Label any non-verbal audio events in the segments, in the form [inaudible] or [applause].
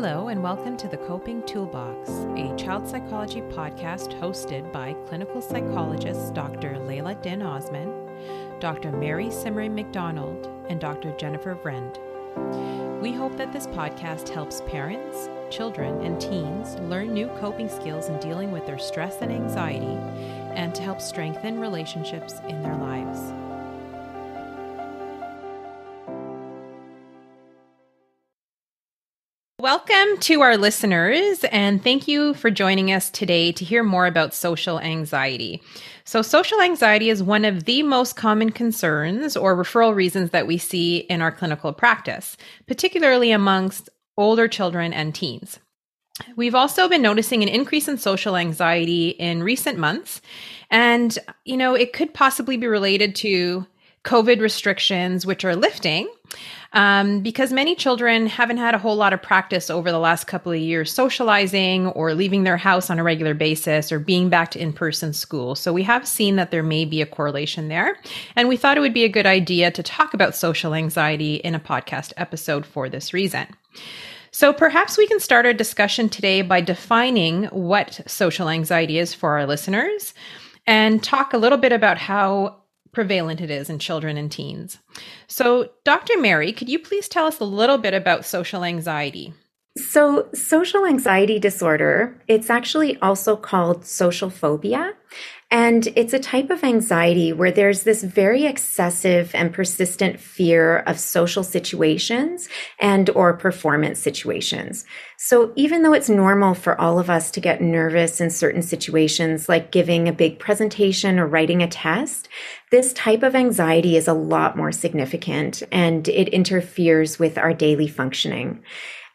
Hello, and welcome to the Coping Toolbox, a child psychology podcast hosted by clinical psychologists Dr. Laila Din Osman, Dr. Mary Simmery McDonald, and Dr. Jennifer Vrend. We hope that this podcast helps parents, children, and teens learn new coping skills in dealing with their stress and anxiety, and to help strengthen relationships in their lives. Welcome to our listeners, and thank you for joining us today to hear more about social anxiety. So, social anxiety is one of the most common concerns or referral reasons that we see in our clinical practice, particularly amongst older children and teens. We've also been noticing an increase in social anxiety in recent months, and you know, it could possibly be related to COVID restrictions, which are lifting um, because many children haven't had a whole lot of practice over the last couple of years socializing or leaving their house on a regular basis or being back to in person school. So we have seen that there may be a correlation there. And we thought it would be a good idea to talk about social anxiety in a podcast episode for this reason. So perhaps we can start our discussion today by defining what social anxiety is for our listeners and talk a little bit about how prevalent it is in children and teens. So, Dr. Mary, could you please tell us a little bit about social anxiety? So, social anxiety disorder, it's actually also called social phobia. And it's a type of anxiety where there's this very excessive and persistent fear of social situations and or performance situations. So even though it's normal for all of us to get nervous in certain situations, like giving a big presentation or writing a test, this type of anxiety is a lot more significant and it interferes with our daily functioning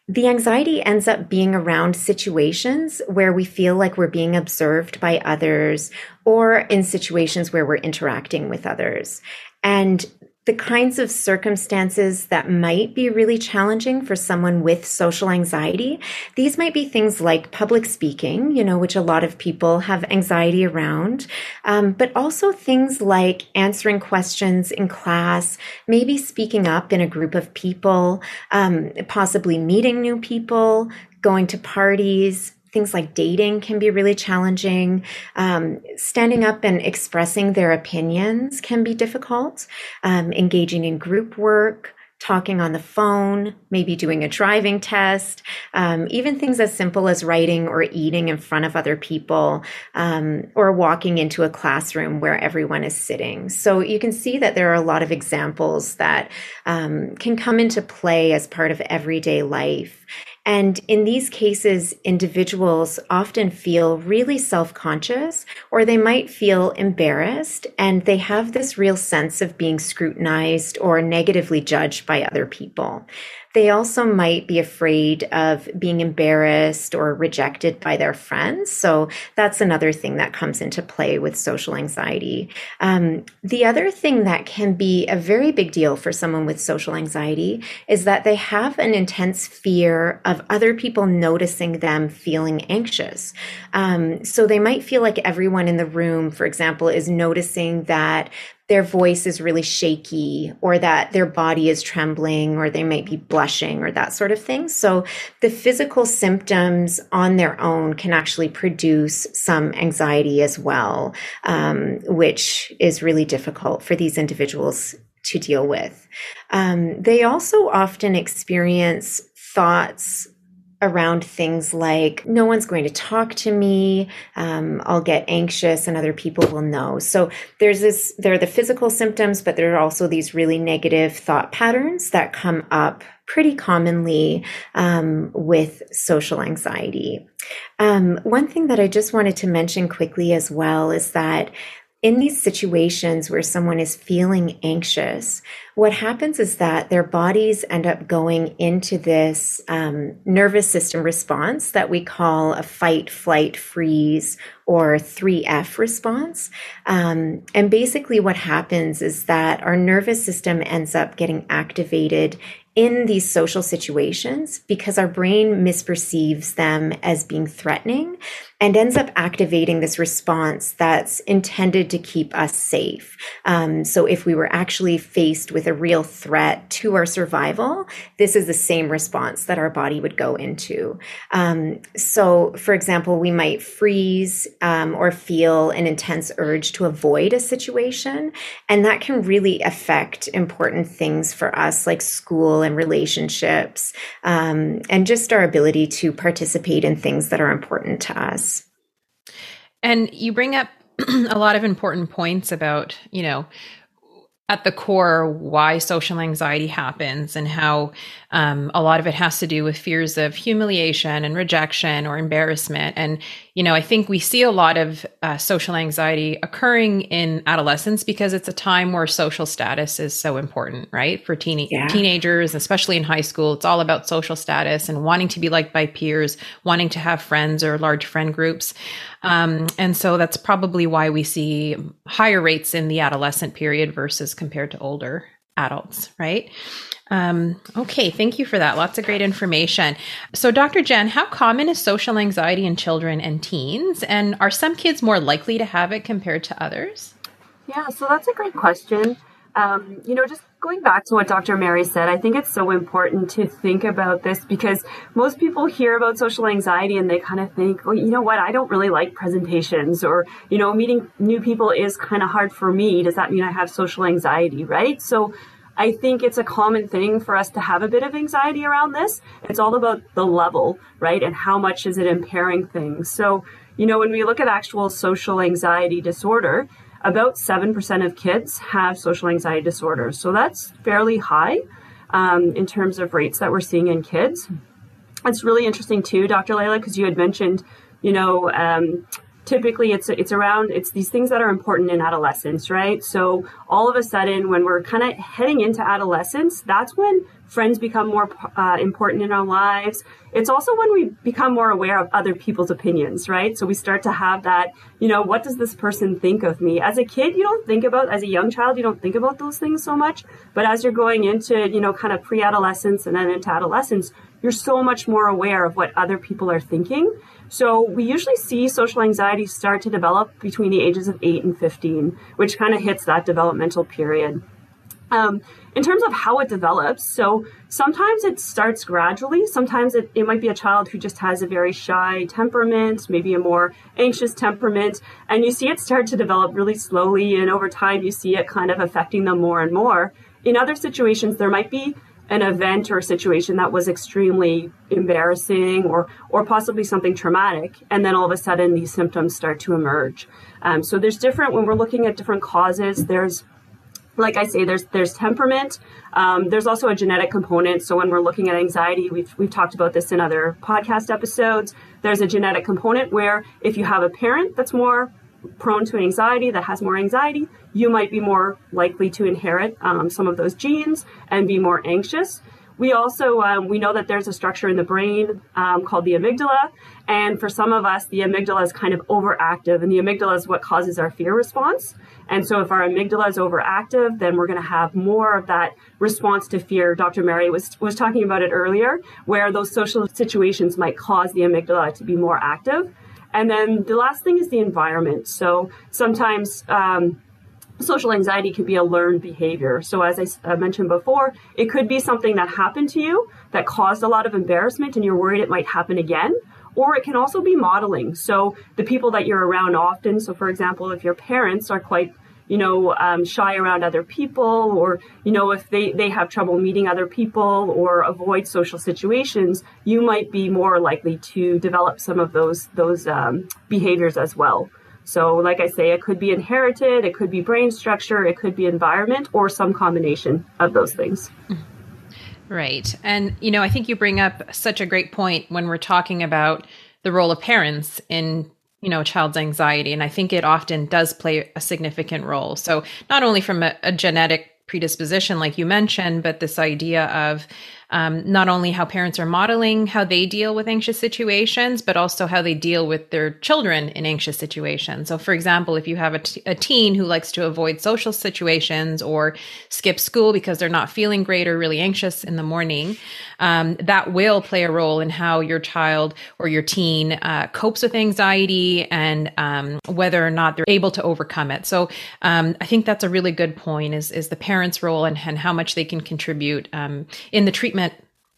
the anxiety ends up being around situations where we feel like we're being observed by others or in situations where we're interacting with others. And the kinds of circumstances that might be really challenging for someone with social anxiety. These might be things like public speaking, you know, which a lot of people have anxiety around, um, but also things like answering questions in class, maybe speaking up in a group of people, um, possibly meeting new people, going to parties, things like dating can be really challenging. Um, standing up and expressing their opinions can be difficult. Um, engaging in group work, talking on the phone, maybe doing a driving test, um, even things as simple as writing or eating in front of other people, um, or walking into a classroom where everyone is sitting. So you can see that there are a lot of examples that um, can come into play as part of everyday life. And in these cases, individuals often feel really self conscious or they might feel embarrassed and they have this real sense of being scrutinized or negatively judged by other people. They also might be afraid of being embarrassed or rejected by their friends. So that's another thing that comes into play with social anxiety. Um, the other thing that can be a very big deal for someone with social anxiety is that they have an intense fear of other people noticing them feeling anxious. Um, so they might feel like everyone in the room, for example, is noticing that their voice is really shaky or that their body is trembling or they might be blushing or that sort of thing. So the physical symptoms on their own can actually produce some anxiety as well, um, which is really difficult for these individuals to deal with. Um, they also often experience thoughts around things like no one's going to talk to me. Um, i'll get anxious and other people will know. So there's this there are the physical symptoms but there are also these really negative thought patterns that come up pretty commonly um, with social anxiety. Um, one thing that i just wanted to mention quickly as well is that in these situations where someone is feeling anxious, what happens is that their bodies end up going into this um, nervous system response that we call a fight, flight, freeze, or 3F response. Um, and basically, what happens is that our nervous system ends up getting activated in these social situations because our brain misperceives them as being threatening and ends up activating this response that's intended to keep us safe. Um, so if we were actually faced with a real threat to our survival, this is the same response that our body would go into. Um, so, for example, we might freeze um, or feel an intense urge to avoid a situation, and that can really affect important things for us, like school and relationships, um, and just our ability to participate in things that are important to us. And you bring up [clears throat] a lot of important points about, you know, at the core why social anxiety happens and how um, a lot of it has to do with fears of humiliation and rejection or embarrassment. And you know i think we see a lot of uh, social anxiety occurring in adolescence because it's a time where social status is so important right for teen- yeah. teenagers especially in high school it's all about social status and wanting to be liked by peers wanting to have friends or large friend groups um, and so that's probably why we see higher rates in the adolescent period versus compared to older adults, right? Um, okay, thank you for that. Lots of great information. So, Dr. Jenn, how common is social anxiety in children and teens? And are some kids more likely to have it compared to others? Yeah, so that's a great question. Um, you know, just going back to what Dr. Mary said, I think it's so important to think about this because most people hear about social anxiety and they kind of think, well, you know what, I don't really like presentations or, you know, meeting new people is kind of hard for me. Does that mean I have social anxiety, right? So I think it's a common thing for us to have a bit of anxiety around this. It's all about the level, right? And how much is it impairing things. So, you know, when we look at actual social anxiety disorder, about 7% of kids have social anxiety disorders. So that's fairly high um, in terms of rates that we're seeing in kids. It's really interesting too, Dr. Laila, because you had mentioned, you know, um, typically it's it's around it's these things that are important in adolescence right? So all of a sudden when we're kind of heading into adolescence that's when friends become more uh, important in our lives. It's also when we become more aware of other people's opinions right? So we start to have that you know what does this person think of me? As a kid you don't think about as a young child you don't think about those things so much. But as you're going into you know kind of pre-adolescence and then into adolescence you're so much more aware of what other people are thinking. So we usually see social anxiety start to develop between the ages of 8 and 15, which kind of hits that developmental period. Um, in terms of how it develops, so sometimes it starts gradually. Sometimes it, it might be a child who just has a very shy temperament, maybe a more anxious temperament, and you see it start to develop really slowly, and over time you see it kind of affecting them more and more. In other situations, there might be an event or a situation that was extremely embarrassing or or possibly something traumatic and then all of a sudden these symptoms start to emerge um, so there's different when we're looking at different causes there's like I say, there's there's temperament. Um, there's also a genetic component. So when we're looking at anxiety, we've we've talked about this in other podcast episodes. There's a genetic component where if you have a parent that's more prone to anxiety, that has more anxiety, you might be more likely to inherit um, some of those genes and be more anxious. We also um, we know that there's a structure in the brain um, called the amygdala, and for some of us, the amygdala is kind of overactive, and the amygdala is what causes our fear response. And so, if our amygdala is overactive, then we're going to have more of that response to fear. Dr. Mary was was talking about it earlier, where those social situations might cause the amygdala to be more active. And then the last thing is the environment. So sometimes um, social anxiety could be a learned behavior. So as I mentioned before, it could be something that happened to you that caused a lot of embarrassment and you're worried it might happen again. Or it can also be modeling. So the people that you're around often. So for example, if your parents are quite you know, um, shy around other people, or, you know, if they, they have trouble meeting other people or avoid social situations, you might be more likely to develop some of those, those um, behaviors as well. So, like I say, it could be inherited, it could be brain structure, it could be environment, or some combination of those things. Right. And, you know, I think you bring up such a great point when we're talking about the role of parents in you know child's anxiety and i think it often does play a significant role so not only from a, a, genetic predisposition, like you mentioned, but this idea of um, not only how parents are modeling how they deal with anxious situations, but also how they deal with their children in anxious situations. So, for example, if you have a, t- a teen who likes to avoid social situations or skip school because they're not feeling great or really anxious in the morning, um, that will play a role in how your child or your teen uh, copes with anxiety and um, whether or not they're able to overcome it. So, um, I think that's a really good point: is is the parents' role and, and how much they can contribute um, in the treatment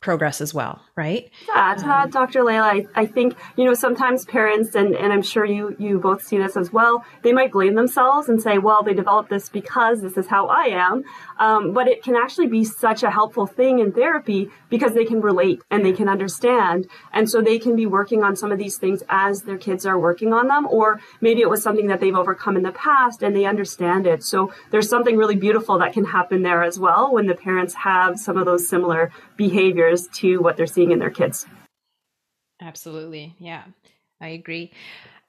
progress as well, right? Yeah, to um, Dr. Laila, I, I think, you know, sometimes parents, and, and I'm sure you, you both see this as well, they might blame themselves and say, well, they developed this because this is how I am. Um, but it can actually be such a helpful thing in therapy because they can relate and they can understand. And so they can be working on some of these things as their kids are working on them, or maybe it was something that they've overcome in the past and they understand it. So there's something really beautiful that can happen there as well when the parents have some of those similar behaviors to what they're seeing in their kids. Absolutely. Yeah, I agree.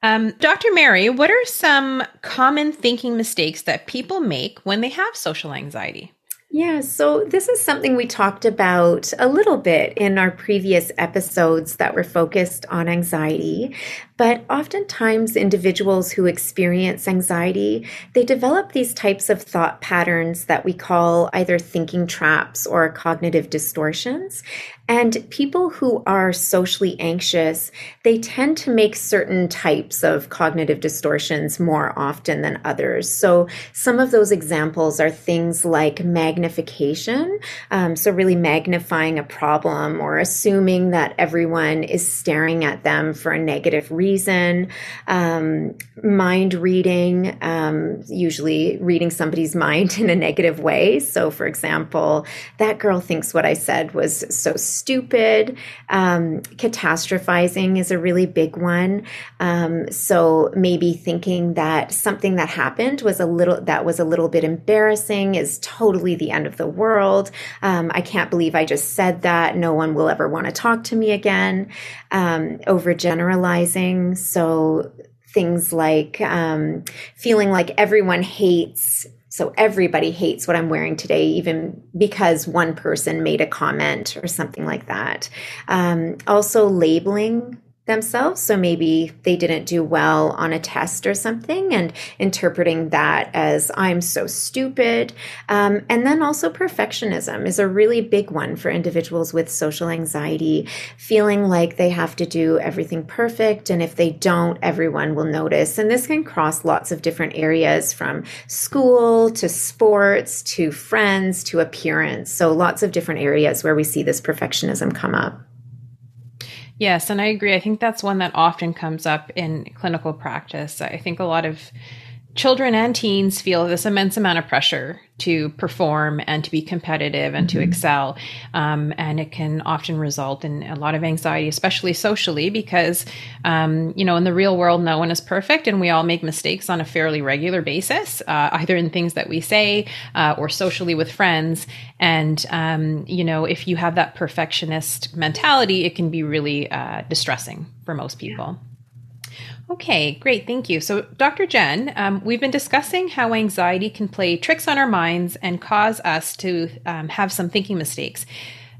Um, Dr. Mary, what are some common thinking mistakes that people make when they have social anxiety? Yeah, so this is something we talked about a little bit in our previous episodes that were focused on anxiety. But oftentimes, individuals who experience anxiety, they develop these types of thought patterns that we call either thinking traps or cognitive distortions. And people who are socially anxious, they tend to make certain types of cognitive distortions more often than others. So some of those examples are things like magnification. Um, so really magnifying a problem or assuming that everyone is staring at them for a negative reason reason, um, mind reading, um, usually reading somebody's [laughs] mind in a negative way. So, for example, that girl thinks what I said was so stupid. Um, catastrophizing is a really big one. Um, so, maybe thinking that something that happened was a little that was a little bit embarrassing is totally the end of the world. Um, I can't believe I just said that. No one will ever want to talk to me again. Um, so things like um, feeling like everyone hates so everybody hates what I'm wearing today, even because one person made a comment or something like that. Um, also, labeling themselves. So maybe they didn't do well on a test or something and interpreting that as I'm so stupid. Um, and then also perfectionism is a really big one for individuals with social anxiety, feeling like they have to do everything perfect. And if they don't, everyone will notice. And this can cross lots of different areas from school to sports to friends to appearance. So lots of different areas where we see this perfectionism come up. Yes, and I agree. I think that's one that often comes up in clinical practice. I think a lot of children and teens feel this immense amount of pressure to perform and to be competitive and mm-hmm. to excel. Um, and it can often result in a lot of anxiety, especially socially, because, um, you know, in the real world, no one is perfect and we all make mistakes on a fairly regular basis, uh, either in things that we say uh, or socially with friends. And, um, you know, if you have that perfectionist mentality, it can be really uh, distressing for most people. Yeah. Okay, great. Thank you. So, Dr. Jenn, um, we've been discussing how anxiety can play tricks on our minds and cause us to um, have some thinking mistakes.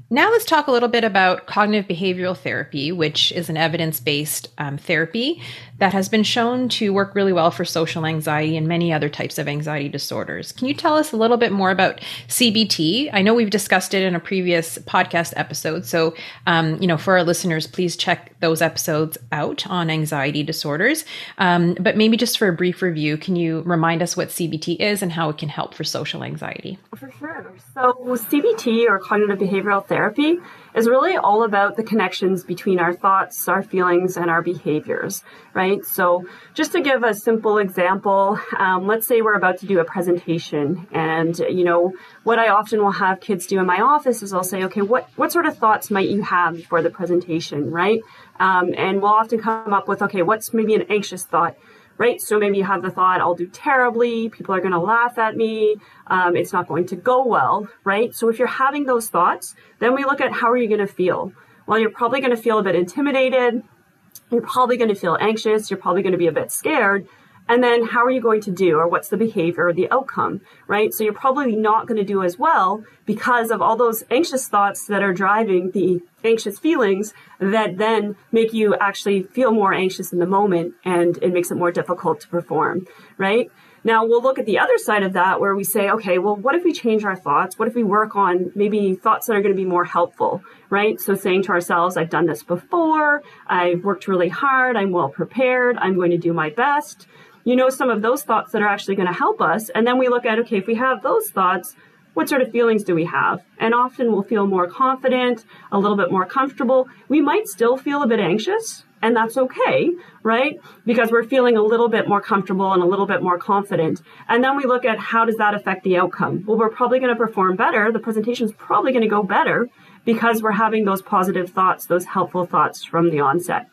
Now, let's talk a little bit about cognitive behavioral therapy, which is an evidence based um, therapy that has been shown to work really well for social anxiety and many other types of anxiety disorders. Can you tell us a little bit more about CBT? I know we've discussed it in a previous podcast episode. So, um, you know, for our listeners, please check those episodes out on anxiety disorders. Um, but maybe just for a brief review, can you remind us what CBT is and how it can help for social anxiety? For sure. So, CBT or cognitive behavioral therapy is really all about the connections between our thoughts, our feelings, and our behaviors, right? So, just to give a simple example, um, let's say we're about to do a presentation, and you know what I often will have kids do in my office is I'll say, okay, what what sort of thoughts might you have before the presentation, right? Um, and we'll often come up with, okay, what's maybe an anxious thought? Right? So maybe you have the thought, I'll do terribly, people are going to laugh at me, um, it's not going to go well, right? So if you're having those thoughts, then we look at how are you going to feel? Well, you're probably going to feel a bit intimidated, you're probably going to feel anxious, you're probably going to be a bit scared. And then how are you going to do or what's the behavior or the outcome right so you're probably not going to do as well because of all those anxious thoughts that are driving the anxious feelings that then make you actually feel more anxious in the moment and it makes it more difficult to perform right now we'll look at the other side of that where we say, okay, well, what if we change our thoughts? What if we work on maybe thoughts that are going to be more helpful, right? So saying to ourselves, I've done this before. I've worked really hard. I'm well prepared. I'm going to do my best. You know, some of those thoughts that are actually going to help us. And then we look at, okay, if we have those thoughts, what sort of feelings do we have? And often we'll feel more confident, a little bit more comfortable. We might still feel a bit anxious, and that's okay, right? Because we're feeling a little bit more comfortable and a little bit more confident. And then we look at how does that affect the outcome? Well, we're probably going to perform better. The presentation is probably going to go better because we're having those positive thoughts, those helpful thoughts from the onset.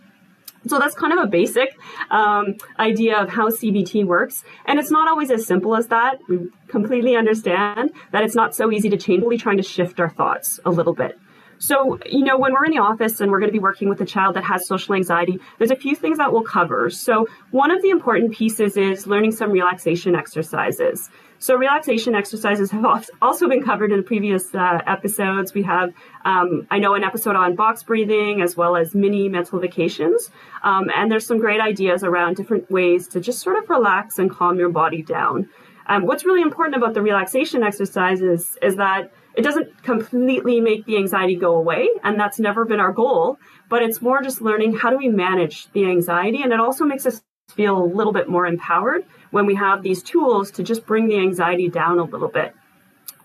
So that's kind of a basic um, idea of how CBT works. And it's not always as simple as that. We completely understand that it's not so easy to change. We're trying to shift our thoughts a little bit. So, you know, when we're in the office and we're going to be working with a child that has social anxiety, there's a few things that we'll cover. So, one of the important pieces is learning some relaxation exercises. So, relaxation exercises have also been covered in previous uh, episodes. We have, um, I know, an episode on box breathing as well as mini mental vacations. Um, and there's some great ideas around different ways to just sort of relax and calm your body down. Um, what's really important about the relaxation exercises is that it doesn't completely make the anxiety go away, and that's never been our goal, but it's more just learning how do we manage the anxiety, and it also makes us feel a little bit more empowered when we have these tools to just bring the anxiety down a little bit.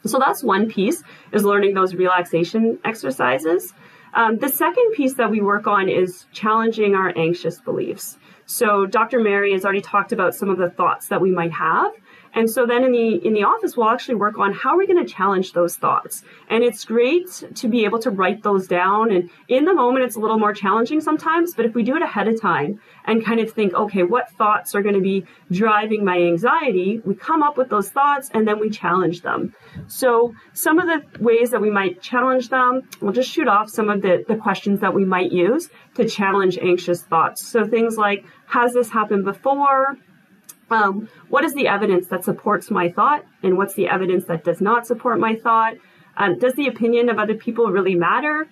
So that's one piece is learning those relaxation exercises. Um, the second piece that we work on is challenging our anxious beliefs. So Dr. Mary has already talked about some of the thoughts that we might have. And so then in the in the office we'll actually work on how are we going to challenge those thoughts. And it's great to be able to write those down and in the moment it's a little more challenging sometimes, but if we do it ahead of time and kind of think, okay, what thoughts are going to be driving my anxiety, we come up with those thoughts and then we challenge them. So some of the ways that we might challenge them, we'll just shoot off some of the, the questions that we might use to challenge anxious thoughts. So things like, has this happened before? Um, what is the evidence that supports my thought and what's the evidence that does not support my thought? Um, does the opinion of other people really matter?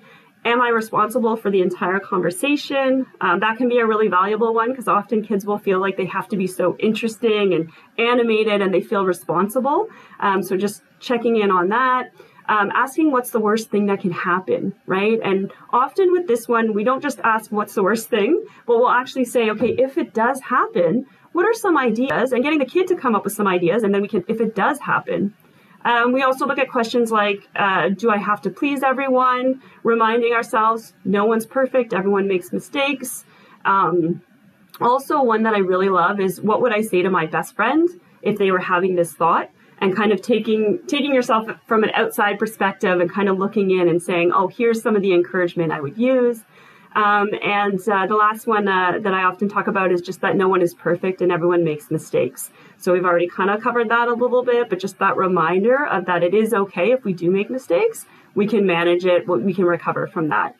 Am I responsible for the entire conversation? Um, that can be a really valuable one because often kids will feel like they have to be so interesting and animated and they feel responsible. Um, so just checking in on that. Um, asking what's the worst thing that can happen, right? And often with this one, we don't just ask what's the worst thing, but we'll actually say, okay, if it does happen, what are some ideas and getting the kid to come up with some ideas and then we can if it does happen. Um, we also look at questions like uh, do i have to please everyone? Reminding ourselves no one's perfect everyone makes mistakes. Um, also one that i really love is what would i say to my best friend if they were having this thought? And kind of taking taking yourself from an outside perspective and kind of looking in and saying oh here's some of the encouragement i would use um, and uh, the last one uh, that I often talk about is just that no one is perfect and everyone makes mistakes. So we've already kind of covered that a little bit, but just that reminder of that it is okay if we do make mistakes, we can manage it, we can recover from that.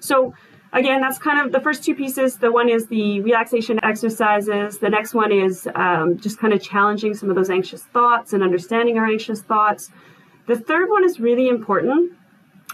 So again, that's kind of the first two pieces. The one is the relaxation exercises. The next one is um, just kind of challenging some of those anxious thoughts and understanding our anxious thoughts. The third one is really important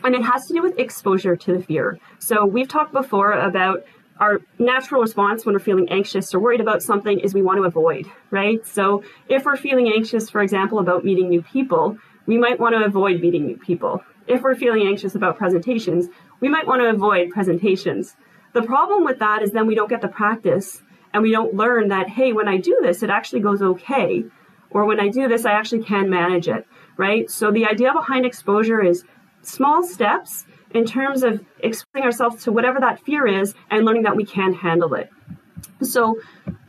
and it has to do with exposure to the fear. So we've talked before about our natural response when we're feeling anxious or worried about something is we want to avoid, right? So if we're feeling anxious, for example, about meeting new people, we might want to avoid meeting new people. If we're feeling anxious about presentations, we might want to avoid presentations. The problem with that is then we don't get the practice and we don't learn that, hey, when I do this, it actually goes okay. Or when I do this, I actually can manage it, right? So the idea behind exposure is small steps in terms of exposing ourselves to whatever that fear is and learning that we can handle it. So,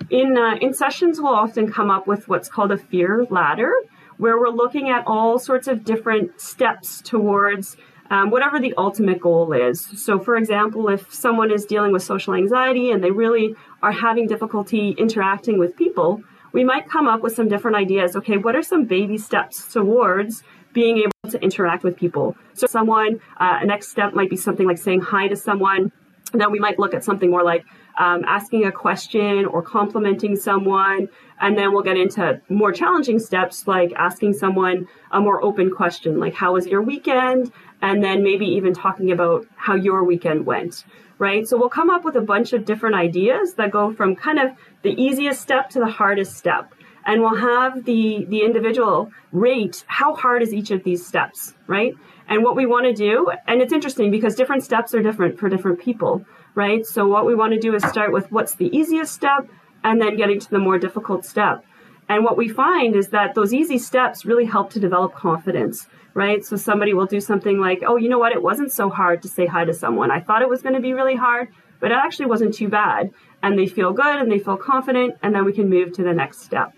in uh, in sessions, we'll often come up with what's called a fear ladder, where we're looking at all sorts of different steps towards um, whatever the ultimate goal is. So, for example, if someone is dealing with social anxiety and they really are having difficulty interacting with people, we might come up with some different ideas. Okay, what are some baby steps towards being able to interact with people. So, someone, uh, a next step might be something like saying hi to someone. And then we might look at something more like um, asking a question or complimenting someone. And then we'll get into more challenging steps like asking someone a more open question, like, How was your weekend? And then maybe even talking about how your weekend went, right? So we'll come up with a bunch of different ideas that go from kind of the easiest step to the hardest step and we'll have the the individual rate how hard is each of these steps right? And what we want to do and it's interesting because different steps are different for different people right? So what we want to do is start with what's the easiest step and then getting to the more difficult step. And what we find is that those easy steps really help to develop confidence right? So somebody will do something like oh you know what? It wasn't so hard to say hi to someone. I thought it was going to be really hard but it actually wasn't too bad. And they feel good and they feel confident and then we can move to the next step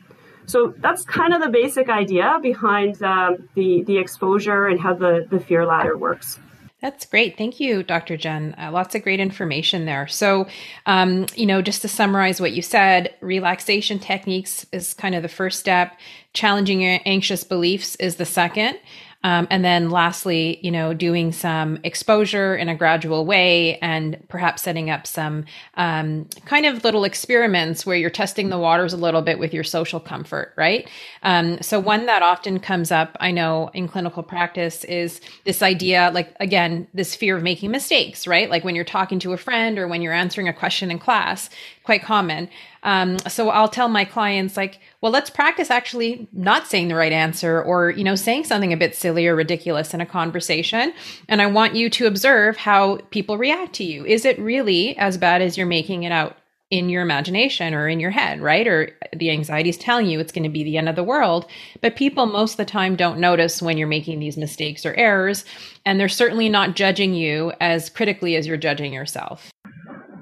so that's kind of the basic idea behind um, the the exposure and how the the fear ladder works. That's great. Thank you, Dr. Jenn. Uh, lots of great information there. So, um, you know, just to summarize what you said, relaxation techniques is kind of the first step. Challenging your anxious beliefs is the second. Um, and then lastly, you know, doing some exposure in a gradual way and perhaps setting up some um, kind of little experiments where you're testing the waters a little bit with your social comfort, right? Um, so, one that often comes up, I know in clinical practice, is this idea like, again, this fear of making mistakes, right? Like when you're talking to a friend or when you're answering a question in class, quite common. Um, so I'll tell my clients like, well, let's practice actually not saying the right answer or, you know, saying something a bit silly or ridiculous in a conversation. And I want you to observe how people react to you. Is it really as bad as you're making it out? in your imagination or in your head, right? Or the anxiety is telling you it's going to be the end of the world. But people most of the time don't notice when you're making these mistakes or errors. And they're certainly not judging you as critically as you're judging yourself.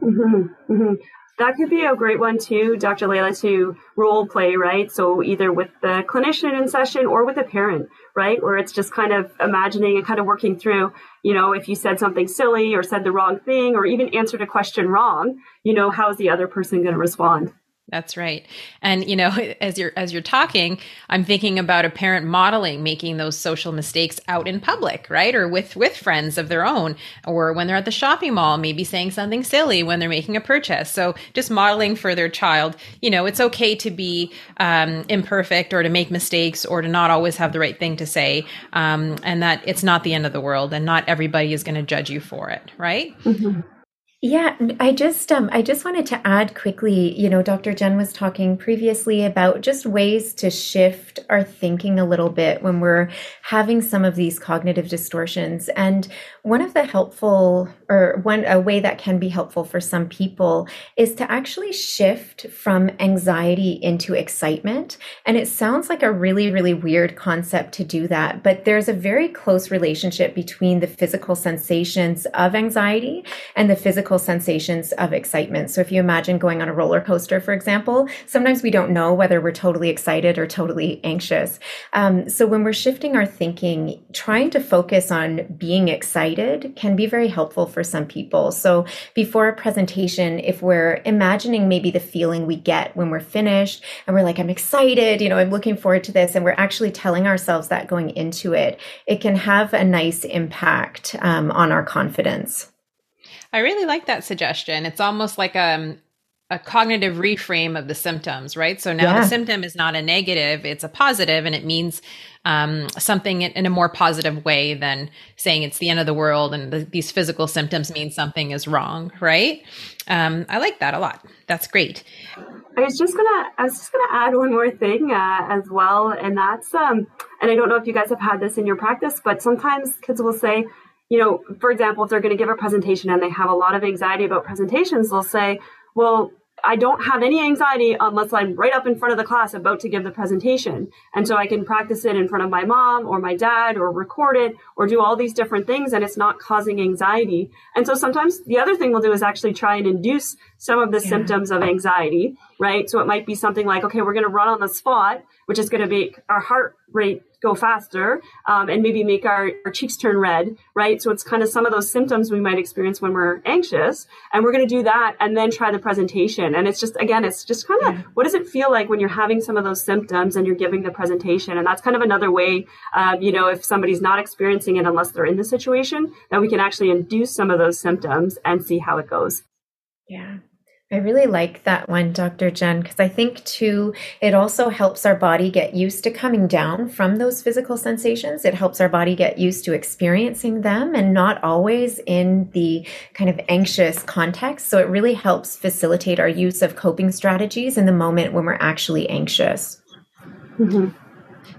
Mm-hmm, mm-hmm that could be a great one too, Dr. Laila, to role play, right? So either with the clinician in session or with a parent, right? Where it's just kind of imagining and kind of working through, you know, if you said something silly or said the wrong thing or even answered a question wrong, you know, how is the other person going to respond? That's right. And you know, [laughs] as you're as you're talking, I'm thinking about a parent modeling making those social mistakes out in public, right? Or with with friends of their own or when they're at the shopping mall, maybe saying something silly when they're making a purchase. So just modeling for their child, you know, it's okay to be um, imperfect or to make mistakes or to not always have the right thing to say, um, and that it's not the end of the world and not everybody is going to judge you for it, right? Mm-hmm. Yeah, I just um I just wanted to add quickly, you know, Dr. Jen was talking previously about just ways to shift our thinking a little bit when we're having some of these cognitive distortions. And one of the helpful or one a way that can be helpful for some people is to actually shift from anxiety into excitement. And it sounds like a really really weird concept to do that, but there's a very close relationship between the physical sensations of anxiety and the physical physical sensations of excitement. So if you imagine going on a roller coaster, for example, sometimes we don't know whether we're totally excited or totally anxious. Um, so when we're shifting our thinking, trying to focus on being excited can be very helpful for some people. So before a presentation, if we're imagining maybe the feeling we get when we're finished and we're like, I'm excited, you know, I'm looking forward to this, and we're actually telling ourselves that going into it, it can have a nice impact um, on our confidence. I really like that suggestion. It's almost like a, um, a cognitive reframe of the symptoms, right? So now yeah. the symptom is not a negative, it's a positive, and it means um, something in, in, a more positive way than saying it's the end of the world and the, these physical symptoms mean something is wrong, right? Um, I like that a lot. That's great. I was just gonna, I was just gonna add one more thing uh, as well, and that's, um, and I don't know if you guys have had this in your practice, but sometimes kids will say, you know, for example, if they're going to give a presentation and they have a lot of anxiety about presentations, they'll say, well, I don't have any anxiety unless I'm right up in front of the class about to give the presentation. And so I can practice it in front of my mom or my dad or record it or do all these different things and it's not causing anxiety. And so sometimes the other thing we'll do is actually try and induce some of the yeah. symptoms of anxiety, right? So it might be something like, okay, we're going to run on the spot, which is going to make our heart rate go faster um, and maybe make our, our cheeks turn red, right? So it's kind of some of those symptoms we might experience when we're anxious. And we're going to do that and then try the presentation. And it's just, again, it's just kind of what does it feel like when you're having some of those symptoms and you're giving the presentation? And that's kind of another way, uh, you know, if somebody's not experiencing it unless they're in the situation, that we can actually induce some of those symptoms and see how it goes. Yeah. I really like that one, Dr. Jenn, because I think too, it also helps our body get used to coming down from those physical sensations. It helps our body get used to experiencing them and not always in the kind of anxious context. So it really helps facilitate our use of coping strategies in the moment when we're actually anxious. Mm-hmm.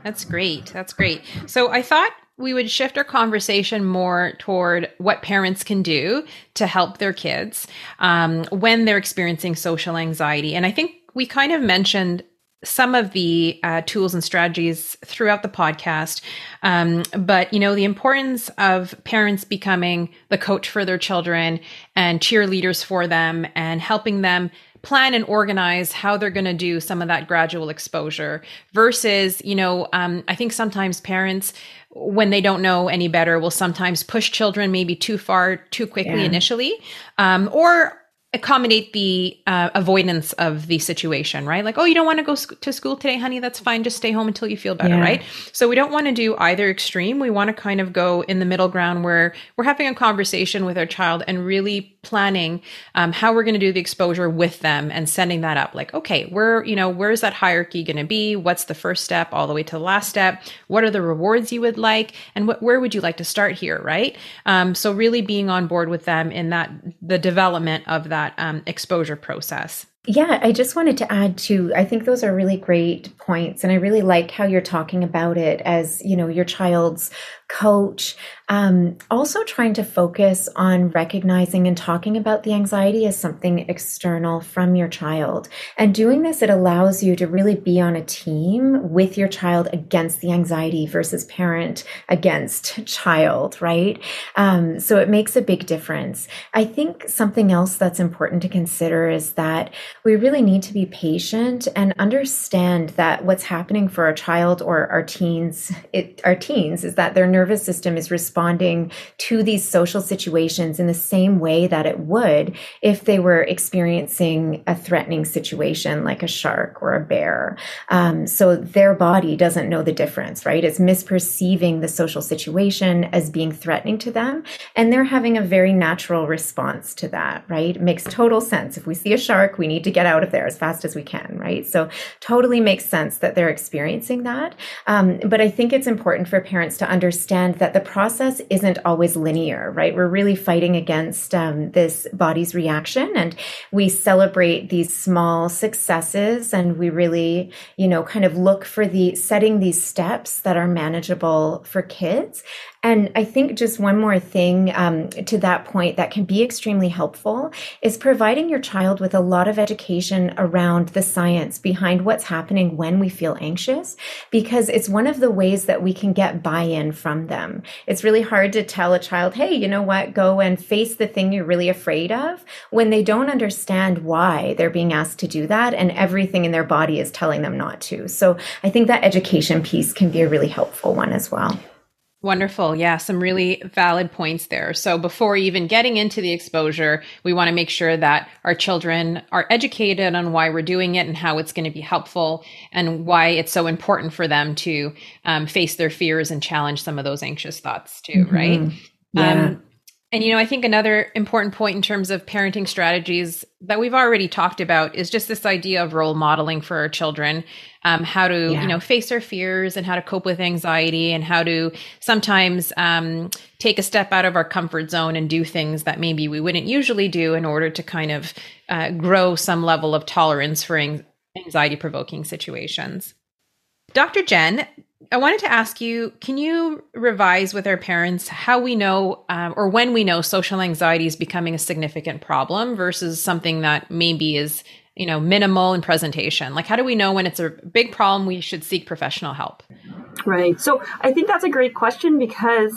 That's great. That's great. So I thought we would shift our conversation more toward what parents can do to help their kids um, when they're experiencing social anxiety. And I think we kind of mentioned some of the uh, tools and strategies throughout the podcast. Um, but, you know, the importance of parents becoming the coach for their children and cheerleaders for them and helping them plan and organize how they're going to do some of that gradual exposure versus, you know, um, I think sometimes parents, when they don't know any better, will sometimes push children maybe too far too quickly yeah. initially, um, or accommodate the uh, avoidance of the situation, right? Like, oh, you don't want to go sc- to school today, honey? That's fine. Just stay home until you feel better, yeah. right? So we don't want to do either extreme. We want to kind of go in the middle ground where we're having a conversation with our child and really planning um, how we're going to do the exposure with them and setting that up. Like, okay, where you know where's that hierarchy going to be? What's the first step all the way to the last step? What are the rewards you would like, and what, where would you like to start here, right? Um, so really being on board with them in that the development of that um, exposure process. Yeah, I just wanted to add to I think those are really great points and I really like how you're talking about it as, you know, your child's coach um, also, trying to focus on recognizing and talking about the anxiety as something external from your child. And doing this, it allows you to really be on a team with your child against the anxiety versus parent against child, right? Um, so it makes a big difference. I think something else that's important to consider is that we really need to be patient and understand that what's happening for our child or our teens, it, our teens, is that their nervous system is responding to these social situations in the same way that it would if they were experiencing a threatening situation like a shark or a bear. Um, so their body doesn't know the difference, right? It's misperceiving the social situation as being threatening to them. And they're having a very natural response to that, right? It makes total sense. If we see a shark, we need to get out of there as fast as we can, right? So totally makes sense that they're experiencing that. Um, but I think it's important for parents to understand that the process process isn't always linear, right? We're really fighting against um, this body's reaction and we celebrate these small successes and we really, you know, kind of look for the setting these steps that are manageable for kids and I think just one more thing um, to that point that can be extremely helpful is providing your child with a lot of education around the science behind what's happening when we feel anxious, because it's one of the ways that we can get buy in from them. It's really hard to tell a child, hey, you know what, go and face the thing you're really afraid of when they don't understand why they're being asked to do that and everything in their body is telling them not to. So I think that education piece can be a really helpful one as well. Wonderful. Yeah, some really valid points there. So before even getting into the exposure, we want to make sure that our children are educated on why we're doing it and how it's going to be helpful and why it's so important for them to um, face their fears and challenge some of those anxious thoughts too, mm-hmm. right? Yeah. Um, and, you know, I think another important point in terms of parenting strategies that we've already talked about is just this idea of role modeling for our children, um, how to, yeah. you know, face our fears and how to cope with anxiety and how to sometimes um, take a step out of our comfort zone and do things that maybe we wouldn't usually do in order to kind of uh, grow some level of tolerance for anxiety provoking situations. Dr. Jenn, I wanted to ask you can you revise with our parents how we know um, or when we know social anxiety is becoming a significant problem versus something that maybe is you know minimal in presentation? Like how do we know when it's a big problem we should seek professional help? Right. So i think that's a great question because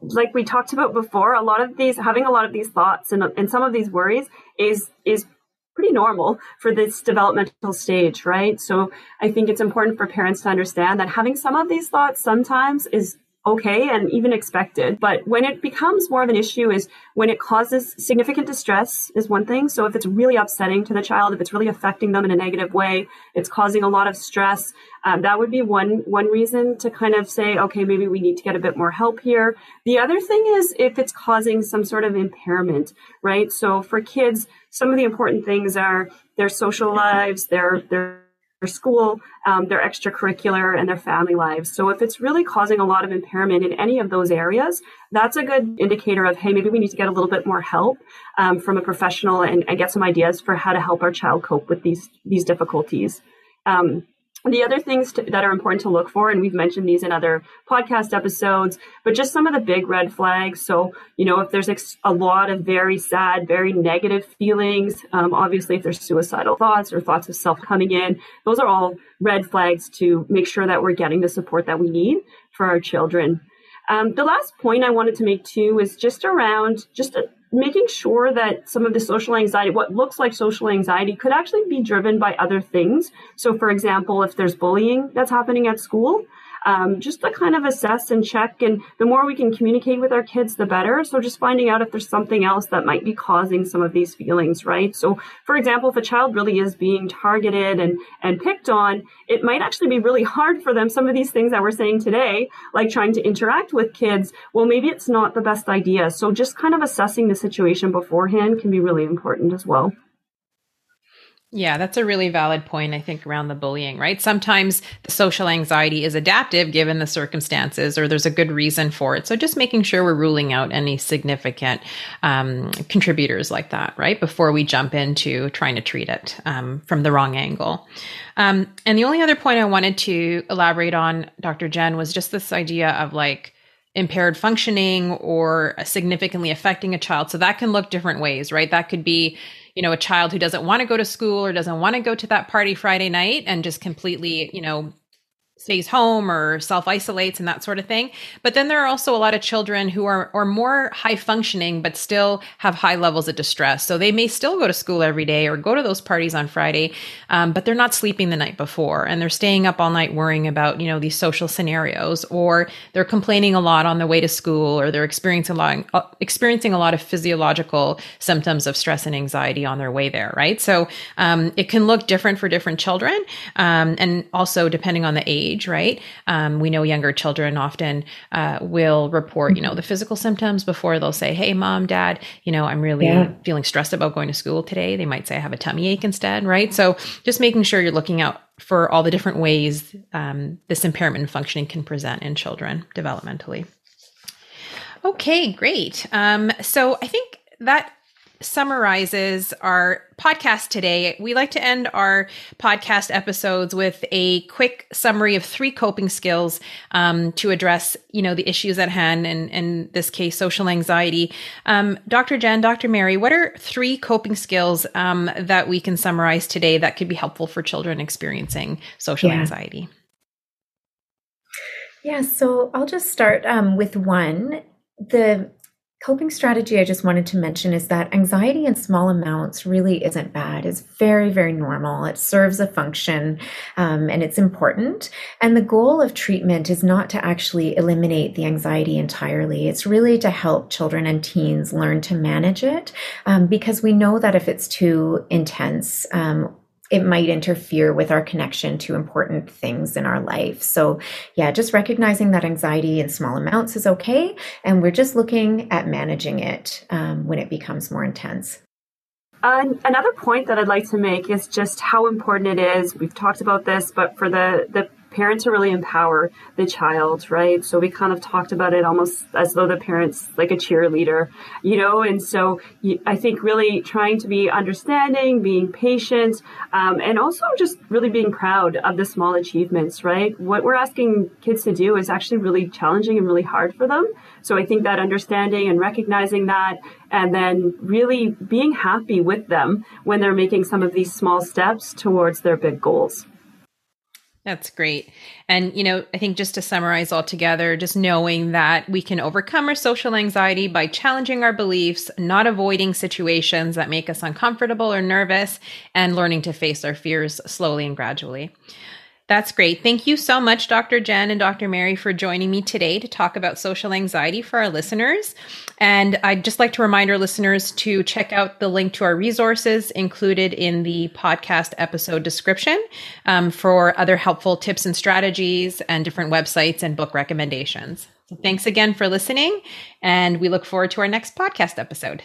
like we talked about before a lot of these having a lot of these thoughts and, and some of these worries is is pretty normal for this developmental stage, right? So I think it's important for parents to understand that having some of these thoughts sometimes is okay and even expected. But when it becomes more of an issue is when it causes significant distress is one thing. So if it's really upsetting to the child, if it's really affecting them in a negative way, it's causing a lot of stress, um, that would be one one reason to kind of say, okay, maybe we need to get a bit more help here. The other thing is if it's causing some sort of impairment, right? So for kids, some of the important things are their social lives, their their school, um, their extracurricular, and their family lives. So if it's really causing a lot of impairment in any of those areas, that's a good indicator of, hey, maybe we need to get a little bit more help um, from a professional and, and, get some ideas for how to help our child cope with these these difficulties. Um, the other things to, that are important to look for, and we've mentioned these in other podcast episodes, but just some of the big red flags. So, you know, if there's ex- a lot of very sad, very negative feelings, um, obviously, if there's suicidal thoughts or thoughts of self coming in, those are all red flags to make sure that we're getting the support that we need for our children. Um, the last point I wanted to make too is just around just a, making sure that some of the social anxiety, what looks like social anxiety, could actually be driven by other things. So, for example, if there's bullying that's happening at school, um, just to kind of assess and check. And the more we can communicate with our kids, the better. So just finding out if there's something else that might be causing some of these feelings, right? So, for example, if a child really is being targeted and, and picked on, it might actually be really hard for them. Some of these things that we're saying today, like trying to interact with kids, well, maybe it's not the best idea. So just kind of assessing the situation beforehand can be really important as well. Yeah, that's a really valid point, I think, around the bullying, right? Sometimes the social anxiety is adaptive given the circumstances, or there's a good reason for it. So just making sure we're ruling out any significant um, contributors like that, right? Before we jump into trying to treat it um, from the wrong angle. Um, and the only other point I wanted to elaborate on, Dr. Jenn, was just this idea of like, impaired functioning or significantly affecting a child. So that can look different ways, right? That could be you know, a child who doesn't want to go to school or doesn't want to go to that party Friday night and just completely, you know, stays home or self isolates and that sort of thing. But then there are also a lot of children who are or more high functioning but still have high levels of distress. So they may still go to school every day or go to those parties on Friday, um, but they're not sleeping the night before and they're staying up all night worrying about you know these social scenarios or they're complaining a lot on the way to school or they're experiencing a lot uh, experiencing a lot of physiological symptoms of stress and anxiety on their way there. Right. So um, it can look different for different children um, and also depending on the age age, right? Um, we know younger children often uh, will report, you know, the physical symptoms before they'll say, "Hey, mom, dad, you know, I'm really yeah. feeling stressed about going to school today." They might say, "I have a tummy ache instead," right? So just making sure you're looking out for all the different ways um, this impairment in functioning can present in children developmentally. Okay, great. Um, so I think that summarizes our podcast today. We like to end our podcast episodes with a quick summary of three coping skills um, to address, you know, the issues at hand, and in this case, social anxiety. Um, Dr. Jenn, Dr. Mary, what are three coping skills um, that we can summarize today that could be helpful for children experiencing social yeah. anxiety? Yeah, so I'll just start um, with one. The coping strategy I just wanted to mention is that anxiety in small amounts really isn't bad. It's very, very normal. It serves a function um, and it's important. And the goal of treatment is not to actually eliminate the anxiety entirely. It's really to help children and teens learn to manage it um, because we know that if it's too intense, um, it might interfere with our connection to important things in our life. So, yeah, just recognizing that anxiety in small amounts is okay. And we're just looking at managing it um, when it becomes more intense. Another point that I'd like to make is just how important it is. We've talked about this, but for the, the parents to really empower the child, right? So we kind of talked about it almost as though the parents like a cheerleader, you know. And so I think really trying to be understanding, being patient, um, and also just really being proud of the small achievements, right? What we're asking kids to do is actually really challenging and really hard for them. So I think that understanding and recognizing that and then really being happy with them when they're making some of these small steps towards their big goals. That's great. And, you know, I think just to summarize all together, just knowing that we can overcome our social anxiety by challenging our beliefs, not avoiding situations that make us uncomfortable or nervous, and learning to face our fears slowly and gradually. That's great. Thank you so much, Dr. Jenn and Dr. Mary, for joining me today to talk about social anxiety for our listeners. And I'd just like to remind our listeners to check out the link to our resources included in the podcast episode description um, for other helpful tips and strategies and different websites and book recommendations. So thanks again for listening, and we look forward to our next podcast episode.